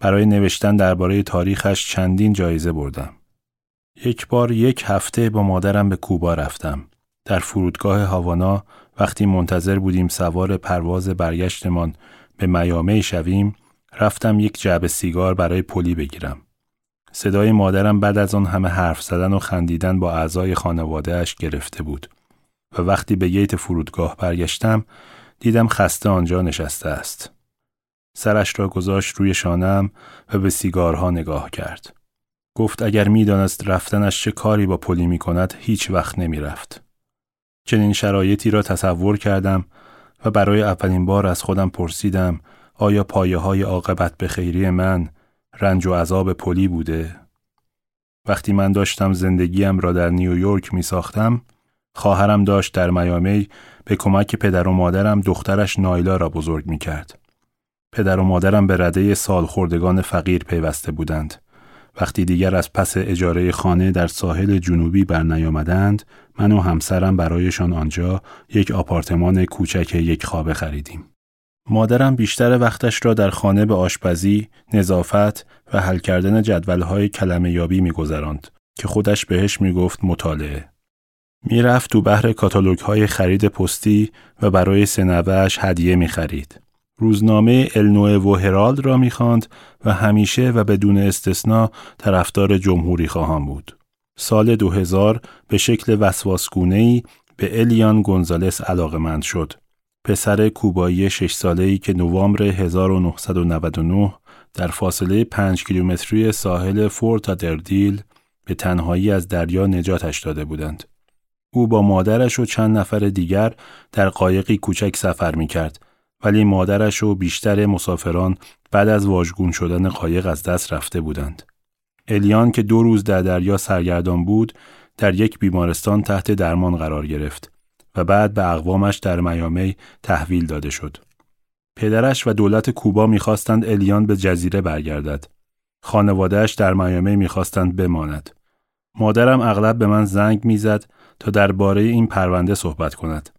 برای نوشتن درباره تاریخش چندین جایزه بردم. یک بار یک هفته با مادرم به کوبا رفتم. در فرودگاه هاوانا وقتی منتظر بودیم سوار پرواز برگشتمان به میامه شویم رفتم یک جعبه سیگار برای پلی بگیرم. صدای مادرم بعد از آن همه حرف زدن و خندیدن با اعضای خانوادهش گرفته بود و وقتی به گیت فرودگاه برگشتم دیدم خسته آنجا نشسته است. سرش را گذاشت روی شانم و به سیگارها نگاه کرد. گفت اگر می‌دانست رفتنش چه کاری با پلی می کند هیچ وقت نمی رفت. چنین شرایطی را تصور کردم و برای اولین بار از خودم پرسیدم آیا پایه های عاقبت به خیری من رنج و عذاب پلی بوده؟ وقتی من داشتم زندگیم را در نیویورک می ساختم، خواهرم داشت در میامی به کمک پدر و مادرم دخترش نایلا را بزرگ می کرد. پدر و مادرم به رده سالخوردگان فقیر پیوسته بودند. وقتی دیگر از پس اجاره خانه در ساحل جنوبی بر نیامدند، من و همسرم برایشان آنجا یک آپارتمان کوچک یک خوابه خریدیم. مادرم بیشتر وقتش را در خانه به آشپزی، نظافت و حل کردن جدولهای کلمه یابی می گذراند که خودش بهش می گفت مطالعه. می‌رفت تو بحر کاتالوگ های خرید پستی و برای سنوهش هدیه می خرید. روزنامه النوه و هرالد را می‌خواند و همیشه و بدون استثنا طرفدار جمهوری خواهان بود. سال 2000 به شکل وسواسگونهی به الیان گونزالس علاقمند شد. پسر کوبایی شش ساله‌ای که نوامبر 1999 در فاصله 5 کیلومتری ساحل فورتادردیل به تنهایی از دریا نجاتش داده بودند. او با مادرش و چند نفر دیگر در قایقی کوچک سفر می کرد ولی مادرش و بیشتر مسافران بعد از واژگون شدن قایق از دست رفته بودند. الیان که دو روز در دریا سرگردان بود در یک بیمارستان تحت درمان قرار گرفت و بعد به اقوامش در میامی تحویل داده شد. پدرش و دولت کوبا می‌خواستند الیان به جزیره برگردد. خانوادهش در میامی می‌خواستند بماند. مادرم اغلب به من زنگ می‌زد تا درباره این پرونده صحبت کند.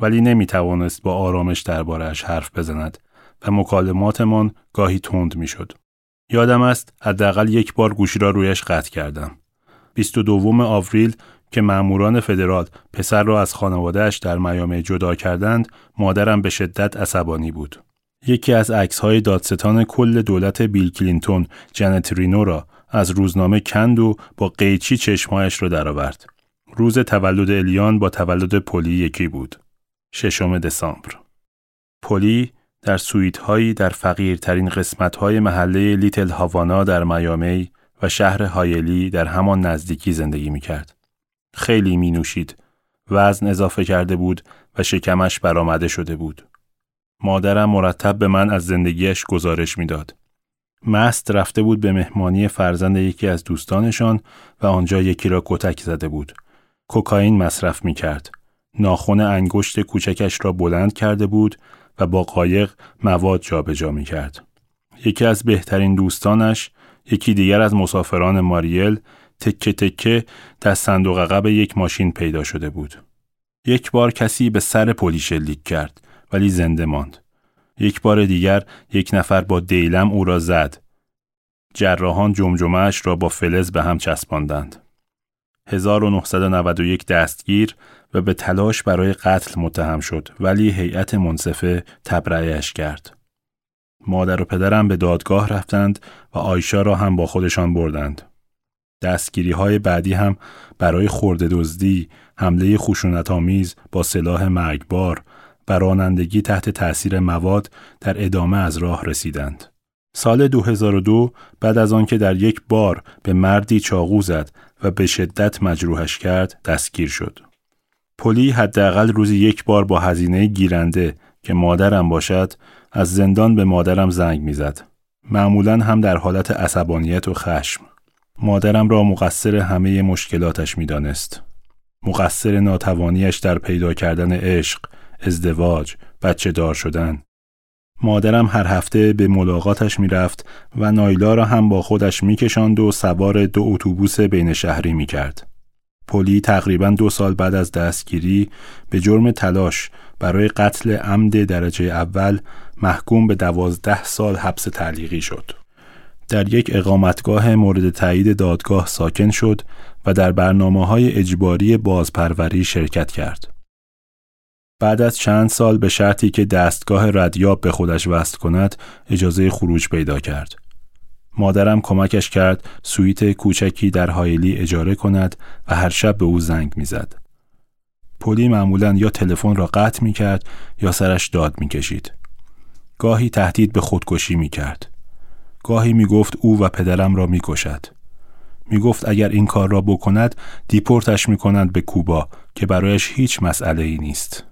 ولی نمی توانست با آرامش دربارهش حرف بزند و مکالماتمان گاهی تند می شد. یادم است حداقل یک بار گوشی را رویش قطع کردم. 22 آوریل که ماموران فدرال پسر را از خانوادهش در میامی جدا کردند، مادرم به شدت عصبانی بود. یکی از عکس‌های دادستان کل دولت بیل کلینتون جنت رینو را از روزنامه کند و با قیچی چشمهایش را درآورد. روز تولد الیان با تولد پلی یکی بود. ششم دسامبر پلی در سویت هایی در فقیرترین قسمت های محله لیتل هاوانا در میامی و شهر هایلی در همان نزدیکی زندگی می کرد. خیلی می نوشید. وزن اضافه کرده بود و شکمش برآمده شده بود. مادرم مرتب به من از زندگیش گزارش می‌داد. مست رفته بود به مهمانی فرزند یکی از دوستانشان و آنجا یکی را کتک زده بود. کوکائین مصرف می کرد. ناخن انگشت کوچکش را بلند کرده بود و با قایق مواد جابجا می کرد. یکی از بهترین دوستانش، یکی دیگر از مسافران ماریل، تکه تکه در صندوق عقب یک ماشین پیدا شده بود. یک بار کسی به سر پلی شلیک کرد ولی زنده ماند. یک بار دیگر یک نفر با دیلم او را زد. جراحان جمجمهش را با فلز به هم چسباندند. 1991 دستگیر و به تلاش برای قتل متهم شد ولی هیئت منصفه تبرئهش کرد. مادر و پدرم به دادگاه رفتند و آیشا را هم با خودشان بردند. دستگیری های بعدی هم برای خورده دزدی، حمله خشونت‌آمیز با سلاح مرگبار و رانندگی تحت تأثیر مواد در ادامه از راه رسیدند. سال 2002 بعد از آنکه در یک بار به مردی چاقو زد و به شدت مجروحش کرد دستگیر شد. پلی حداقل روزی یک بار با هزینه گیرنده که مادرم باشد از زندان به مادرم زنگ می‌زد. معمولا هم در حالت عصبانیت و خشم. مادرم را مقصر همه مشکلاتش می‌دانست. مقصر ناتوانیش در پیدا کردن عشق، ازدواج، بچه دار شدن. مادرم هر هفته به ملاقاتش می‌رفت و نایلا را هم با خودش میکشاند و سوار دو اتوبوس بین شهری می‌کرد. پلی تقریبا دو سال بعد از دستگیری به جرم تلاش برای قتل عمد درجه اول محکوم به دوازده سال حبس تعلیقی شد. در یک اقامتگاه مورد تایید دادگاه ساکن شد و در برنامه های اجباری بازپروری شرکت کرد. بعد از چند سال به شرطی که دستگاه ردیاب به خودش وصل کند اجازه خروج پیدا کرد. مادرم کمکش کرد سویت کوچکی در هایلی اجاره کند و هر شب به او زنگ می‌زد. پلی معمولا یا تلفن را قطع می کرد یا سرش داد می کشید. گاهی تهدید به خودکشی می کرد. گاهی می گفت او و پدرم را می کشد. می گفت اگر این کار را بکند دیپورتش می کنند به کوبا که برایش هیچ مسئله ای نیست.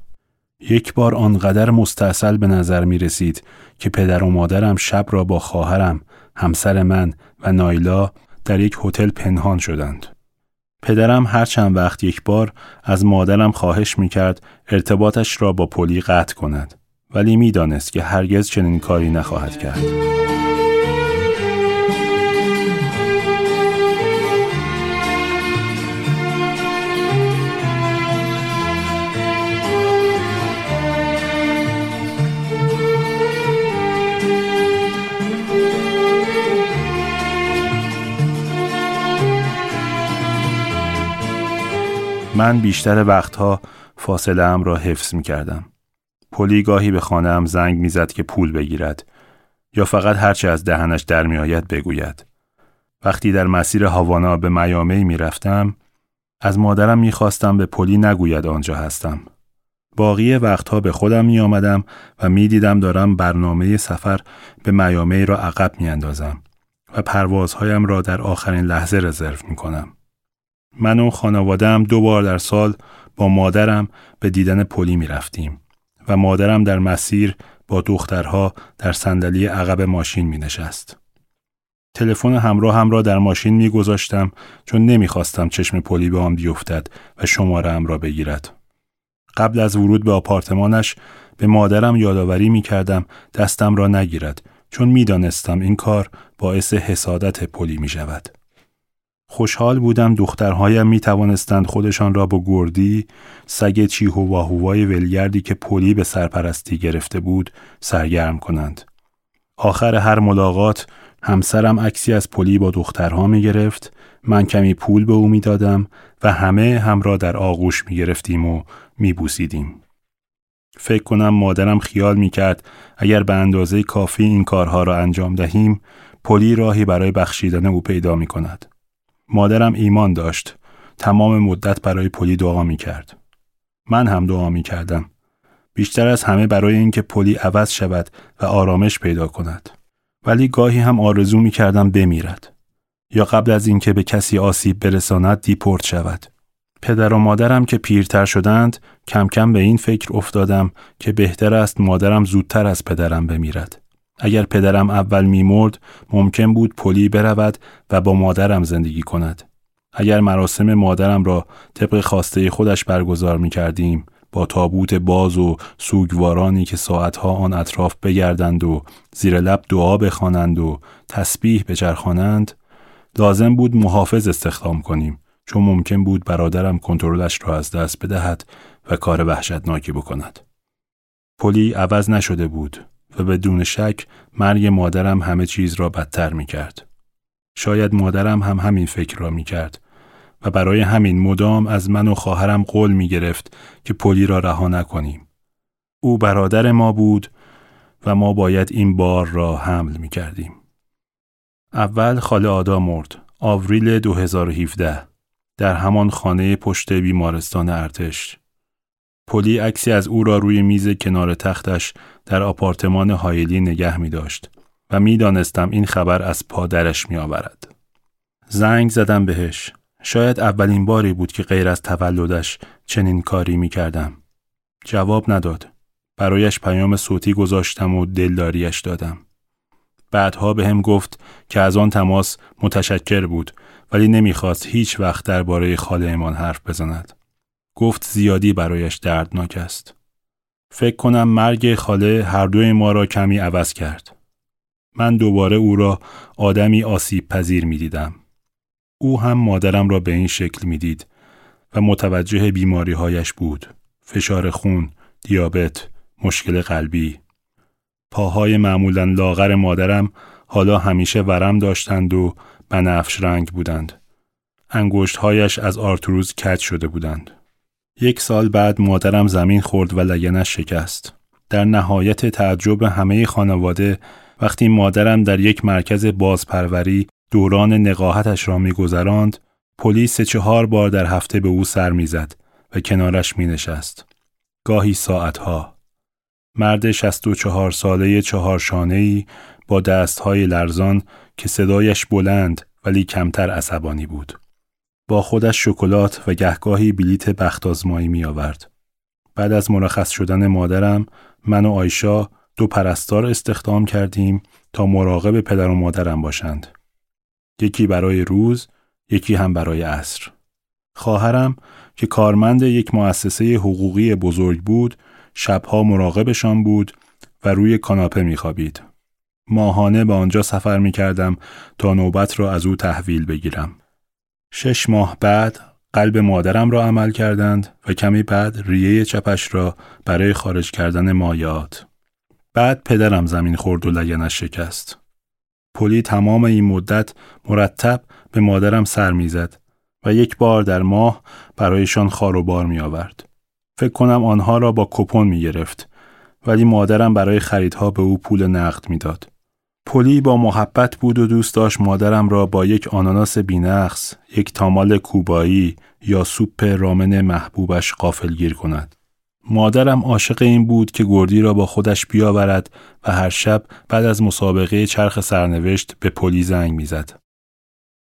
یک بار آنقدر مستاصل به نظر می رسید که پدر و مادرم شب را با خواهرم، همسر من و نایلا در یک هتل پنهان شدند. پدرم هر چند وقت یک بار از مادرم خواهش می کرد ارتباطش را با پلی قطع کند ولی می‌دانست که هرگز چنین کاری نخواهد کرد. من بیشتر وقتها فاصله ام را حفظ می کردم. پلی گاهی به خانه ام زنگ می‌زد که پول بگیرد یا فقط هرچه از دهنش در میآید بگوید. وقتی در مسیر هاوانا به میامی می رفتم، از مادرم می خواستم به پلی نگوید آنجا هستم. باقی وقتها به خودم می آمدم و می دیدم دارم برنامه سفر به میامی را عقب می اندازم و پروازهایم را در آخرین لحظه رزرو می کنم. من و خانوادم دو بار در سال با مادرم به دیدن پلی می رفتیم و مادرم در مسیر با دخترها در صندلی عقب ماشین می نشست. تلفن همراهم را در ماشین می گذاشتم چون نمی‌خواستم چشم پلی به آن بیفتد و شماره را بگیرد. قبل از ورود به آپارتمانش به مادرم یادآوری می کردم دستم را نگیرد چون می دانستم این کار باعث حسادت پلی می شود. خوشحال بودم دخترهایم می توانستند خودشان را با گردی سگ چیواوای ولگردی که پلی به سرپرستی گرفته بود سرگرم کنند. آخر هر ملاقات همسرم عکسی از پلی با دخترها می گرفت من کمی پول به او می دادم و همه هم را در آغوش می گرفتیم و می بوسیدیم. فکر کنم مادرم خیال می کرد اگر به اندازه کافی این کارها را انجام دهیم پلی راهی برای بخشیدن او پیدا می کند. مادرم ایمان داشت. تمام مدت برای پلی دعا می کرد. من هم دعا می کردم. بیشتر از همه برای اینکه پلی عوض شود و آرامش پیدا کند. ولی گاهی هم آرزو می کردم بمیرد. یا قبل از اینکه به کسی آسیب برساند دیپورت شود. پدر و مادرم که پیرتر شدند کم کم به این فکر افتادم که بهتر است مادرم زودتر از پدرم بمیرد. اگر پدرم اول میمرد ممکن بود پلی برود و با مادرم زندگی کند. اگر مراسم مادرم را طبق خواسته خودش برگزار می کردیم با تابوت باز و سوگوارانی که ساعتها آن اطراف بگردند و زیر لب دعا بخوانند و تسبیح بچرخانند لازم بود محافظ استخدام کنیم چون ممکن بود برادرم کنترلش را از دست بدهد و کار وحشتناکی بکند. پلی عوض نشده بود و بدون شک مرگ مادرم همه چیز را بدتر می کرد. شاید مادرم هم همین فکر را می کرد و برای همین مدام از من و خواهرم قول می گرفت که پلی را رها نکنیم. او برادر ما بود و ما باید این بار را حمل می کردیم. اول خاله آدا مرد. آوریل 2017 در همان خانه پشت بیمارستان ارتش. پلی عکسی از او را روی میز کنار تختش در آپارتمان هایلی نگه می داشت و می دانستم این خبر از پادرش می آورد. زنگ زدم بهش. شاید اولین باری بود که غیر از تولدش چنین کاری می کردم. جواب نداد. برایش پیام صوتی گذاشتم و دلداریش دادم. بعدها به هم گفت که از آن تماس متشکر بود ولی نمی‌خواست هیچ وقت درباره خاله ایمان حرف بزند. گفت زیادی برایش دردناک است. فکر کنم مرگ خاله هر دوی ما را کمی عوض کرد. من دوباره او را آدمی آسیب پذیر می دیدم. او هم مادرم را به این شکل می دید و متوجه بیماری هایش بود. فشار خون، دیابت، مشکل قلبی. پاهای معمولا لاغر مادرم حالا همیشه ورم داشتند و بنفش رنگ بودند. انگشتهایش از آرتروز کج شده بودند. یک سال بعد مادرم زمین خورد و لگنش شکست. در نهایت تعجب همه خانواده وقتی مادرم در یک مرکز بازپروری دوران نقاهتش را میگذراند پلیس چهار بار در هفته به او سر می‌زد و کنارش می نشست. گاهی ساعتها. مرد شست و چهار ساله چهار ای با دستهای لرزان که صدایش بلند ولی کمتر عصبانی بود. با خودش شکلات و گهگاهی بلیت بخت آزمایی می آورد. بعد از مرخص شدن مادرم من و آیشا دو پرستار استخدام کردیم تا مراقب پدر و مادرم باشند. یکی برای روز، یکی هم برای عصر. خواهرم که کارمند یک مؤسسه حقوقی بزرگ بود، شبها مراقبشان بود و روی کاناپه میخوابید. ماهانه به آنجا سفر می کردم تا نوبت را از او تحویل بگیرم. شش ماه بعد قلب مادرم را عمل کردند و کمی بعد ریه چپش را برای خارج کردن مایات. بعد پدرم زمین خورد و لگنش شکست. پلی تمام این مدت مرتب به مادرم سر می‌زد و یک بار در ماه برایشان خواروبار می آورد. فکر کنم آنها را با کوپن می گرفت ولی مادرم برای خریدها به او پول نقد می‌داد. پلی با محبت بود و دوست داشت مادرم را با یک آناناس بینقص، یک تامال کوبایی یا سوپ رامن محبوبش غافلگیر کند. مادرم عاشق این بود که گردی را با خودش بیاورد و هر شب بعد از مسابقه چرخ سرنوشت به پلی زنگ می‌زد.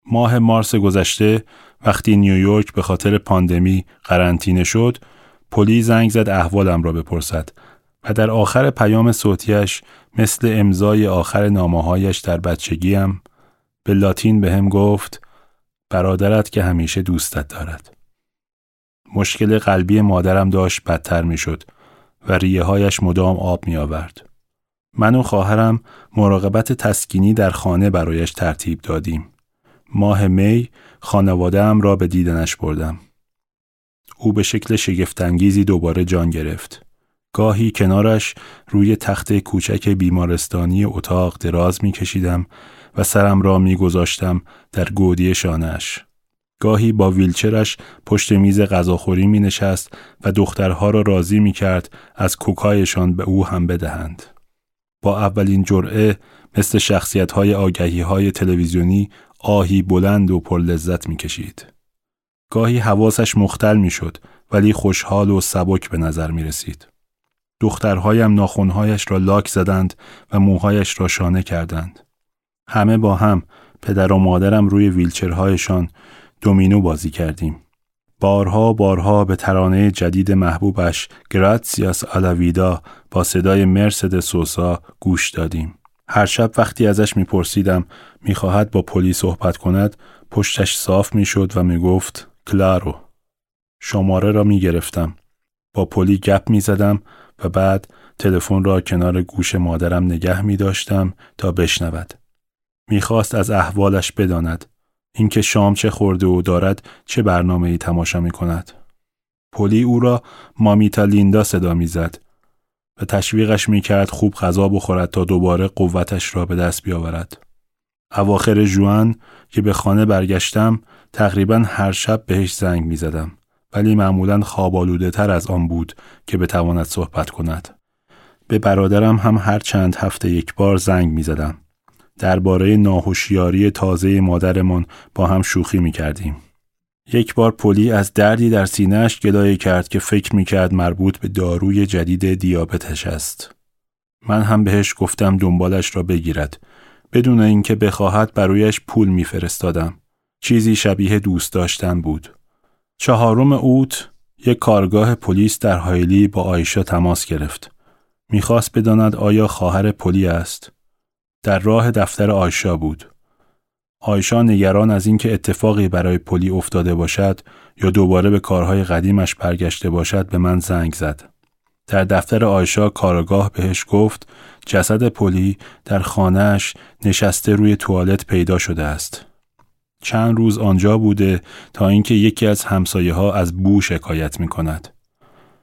ماه مارس گذشته وقتی نیویورک به خاطر پاندمی قرنطینه شد، پلی زنگ زد احوالم را بپرسد و در آخر پیام صوتیش مثل امضای آخر نامههایش در بچگیم به لاتین بهم گفت برادرت که همیشه دوستت دارد. مشکل قلبی مادرم داشت بدتر می شد و ریه هایش مدام آب می آورد. من و خواهرم مراقبت تسکینی در خانه برایش ترتیب دادیم. ماه می خانوادهام را به دیدنش بردم. او به شکل شگفتانگیزی دوباره جان گرفت. گاهی کنارش روی تخت کوچک بیمارستانی اتاق دراز می کشیدم و سرم را می گذاشتم در گودی شانش. گاهی با ویلچرش پشت میز غذاخوری می نشست و دخترها را راضی می کرد از کوکایشان به او هم بدهند. با اولین جرعه مثل شخصیت های آگهی های تلویزیونی آهی بلند و پر لذت می کشید. گاهی حواسش مختل می شد ولی خوشحال و سبک به نظر می رسید. دخترهایم ناخونهایش را لاک زدند و موهایش را شانه کردند. همه با هم پدر و مادرم روی ویلچرهایشان دومینو بازی کردیم. بارها بارها به ترانه جدید محبوبش گراتسیاس آلاویدا با صدای مرسد سوسا گوش دادیم. هر شب وقتی ازش میپرسیدم می‌خواهد با پلیس صحبت کند پشتش صاف می‌شد و می‌گفت کلارو شماره را می‌گرفتم با پلی گپ می‌زدم و بعد تلفن را کنار گوش مادرم نگه می داشتم تا بشنود. می‌خواست از احوالش بداند اینکه شام چه خورده و دارد چه برنامه ای تماشا می کند. پلی او را مامیتا لیندا صدا می‌زد و تشویقش می کرد خوب غذا بخورد تا دوباره قوتش را به دست بیاورد. اواخر جوان که به خانه برگشتم تقریبا هر شب بهش زنگ می زدم. ولی معمولا خواب تر از آن بود که بتواند صحبت کند. به برادرم هم هر چند هفته یک بار زنگ می زدم. درباره ناهوشیاری تازه مادرمان با هم شوخی می کردیم. یک بار پلی از دردی در سینهش گدایی کرد که فکر می کرد مربوط به داروی جدید دیابتش است. من هم بهش گفتم دنبالش را بگیرد. بدون اینکه بخواهد برایش پول میفرستادم. چیزی شبیه دوست داشتن بود. چهارم اوت یک کارآگاه پلیس در هایلی با آیشا تماس گرفت. می‌خواست بداند آیا خواهر پلی است. در راه دفتر آیشا بود. آیشا نگران از اینکه اتفاقی برای پلی افتاده باشد یا دوباره به کارهای قدیمش برگشته باشد به من زنگ زد. در دفتر آیشا کارآگاه بهش گفت جسد پلی در خانهش نشسته روی توالت پیدا شده است. چند روز آنجا بوده تا اینکه یکی از همسایه ها از بو شکایت می کند.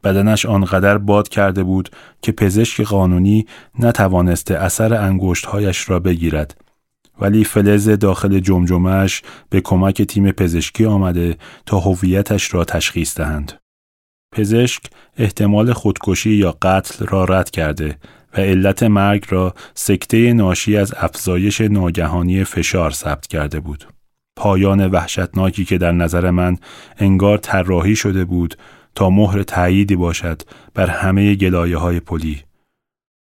بدنش آنقدر باد کرده بود که پزشک قانونی نتوانسته اثر انگشتهایش را بگیرد ولی فلز داخل جمجمهش به کمک تیم پزشکی آمده تا هویتش را تشخیص دهند. پزشک احتمال خودکشی یا قتل را رد کرده و علت مرگ را سکته ناشی از افزایش ناگهانی فشار ثبت کرده بود. پایان وحشتناکی که در نظر من انگار طراحی شده بود تا مهر تأییدی باشد بر همه گلایه های پلی.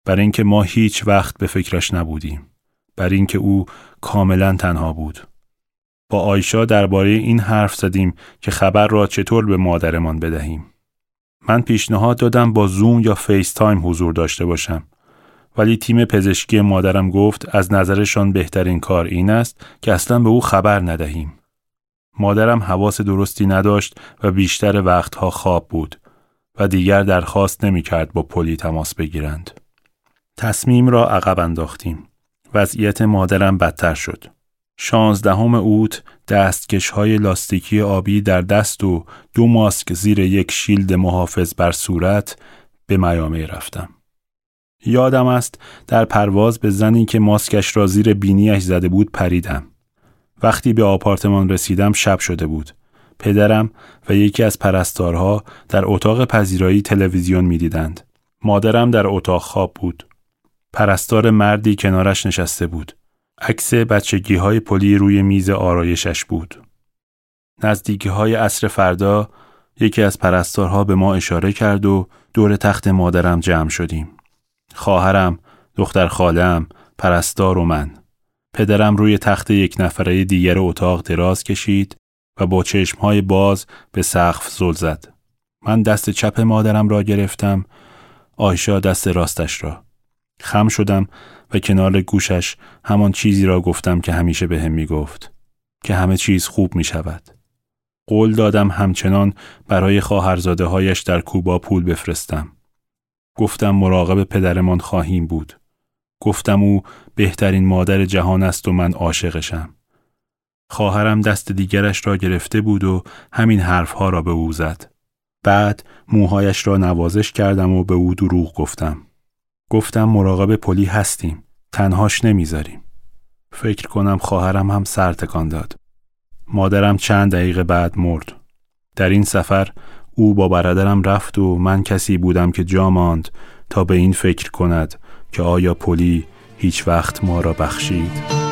بر اینکه ما هیچ وقت به فکرش نبودیم. بر اینکه او کاملا تنها بود. با آیشا درباره این حرف زدیم که خبر را چطور به مادرمان بدهیم. من پیشنهاد دادم با زوم یا فیس تایم حضور داشته باشم. ولی تیم پزشکی مادرم گفت از نظرشان بهترین کار این است که اصلا به او خبر ندهیم. مادرم حواس درستی نداشت و بیشتر وقتها خواب بود و دیگر درخواست نمی کرد با پلی تماس بگیرند. تصمیم را عقب انداختیم. وضعیت مادرم بدتر شد. شانزدهم اوت دستکش های لاستیکی آبی در دست و دو ماسک زیر یک شیلد محافظ بر صورت به میامه رفتم. یادم است در پرواز به زنی که ماسکش را زیر بینیش زده بود پریدم. وقتی به آپارتمان رسیدم شب شده بود. پدرم و یکی از پرستارها در اتاق پذیرایی تلویزیون می‌دیدند. مادرم در اتاق خواب بود. پرستار مردی کنارش نشسته بود. عکس بچگی های پلی روی میز آرایشش بود. نزدیکی های عصر فردا یکی از پرستارها به ما اشاره کرد و دور تخت مادرم جمع شدیم. خواهرم، دختر خالم، پرستار و من. پدرم روی تخت یک نفره دیگر اتاق دراز کشید و با چشمهای باز به سقف زل زد. من دست چپ مادرم را گرفتم، آیشا دست راستش را. خم شدم و کنار گوشش همان چیزی را گفتم که همیشه به هم می گفت. که همه چیز خوب می شود. قول دادم همچنان برای خواهرزاده هایش در کوبا پول بفرستم. گفتم مراقب پدرمان خواهیم بود. گفتم او بهترین مادر جهان است و من عاشقشم. خواهرم دست دیگرش را گرفته بود و همین حرفها را به او زد. بعد موهایش را نوازش کردم و به او دروغ گفتم. گفتم مراقب پلی هستیم. تنهاش نمی‌ذاریم. فکر کنم خواهرم هم سر تکان داد. مادرم چند دقیقه بعد مرد. در این سفر او با برادرم رفت و من کسی بودم که جا ماند تا به این فکر کند که آیا پلی هیچ وقت ما را بخشید؟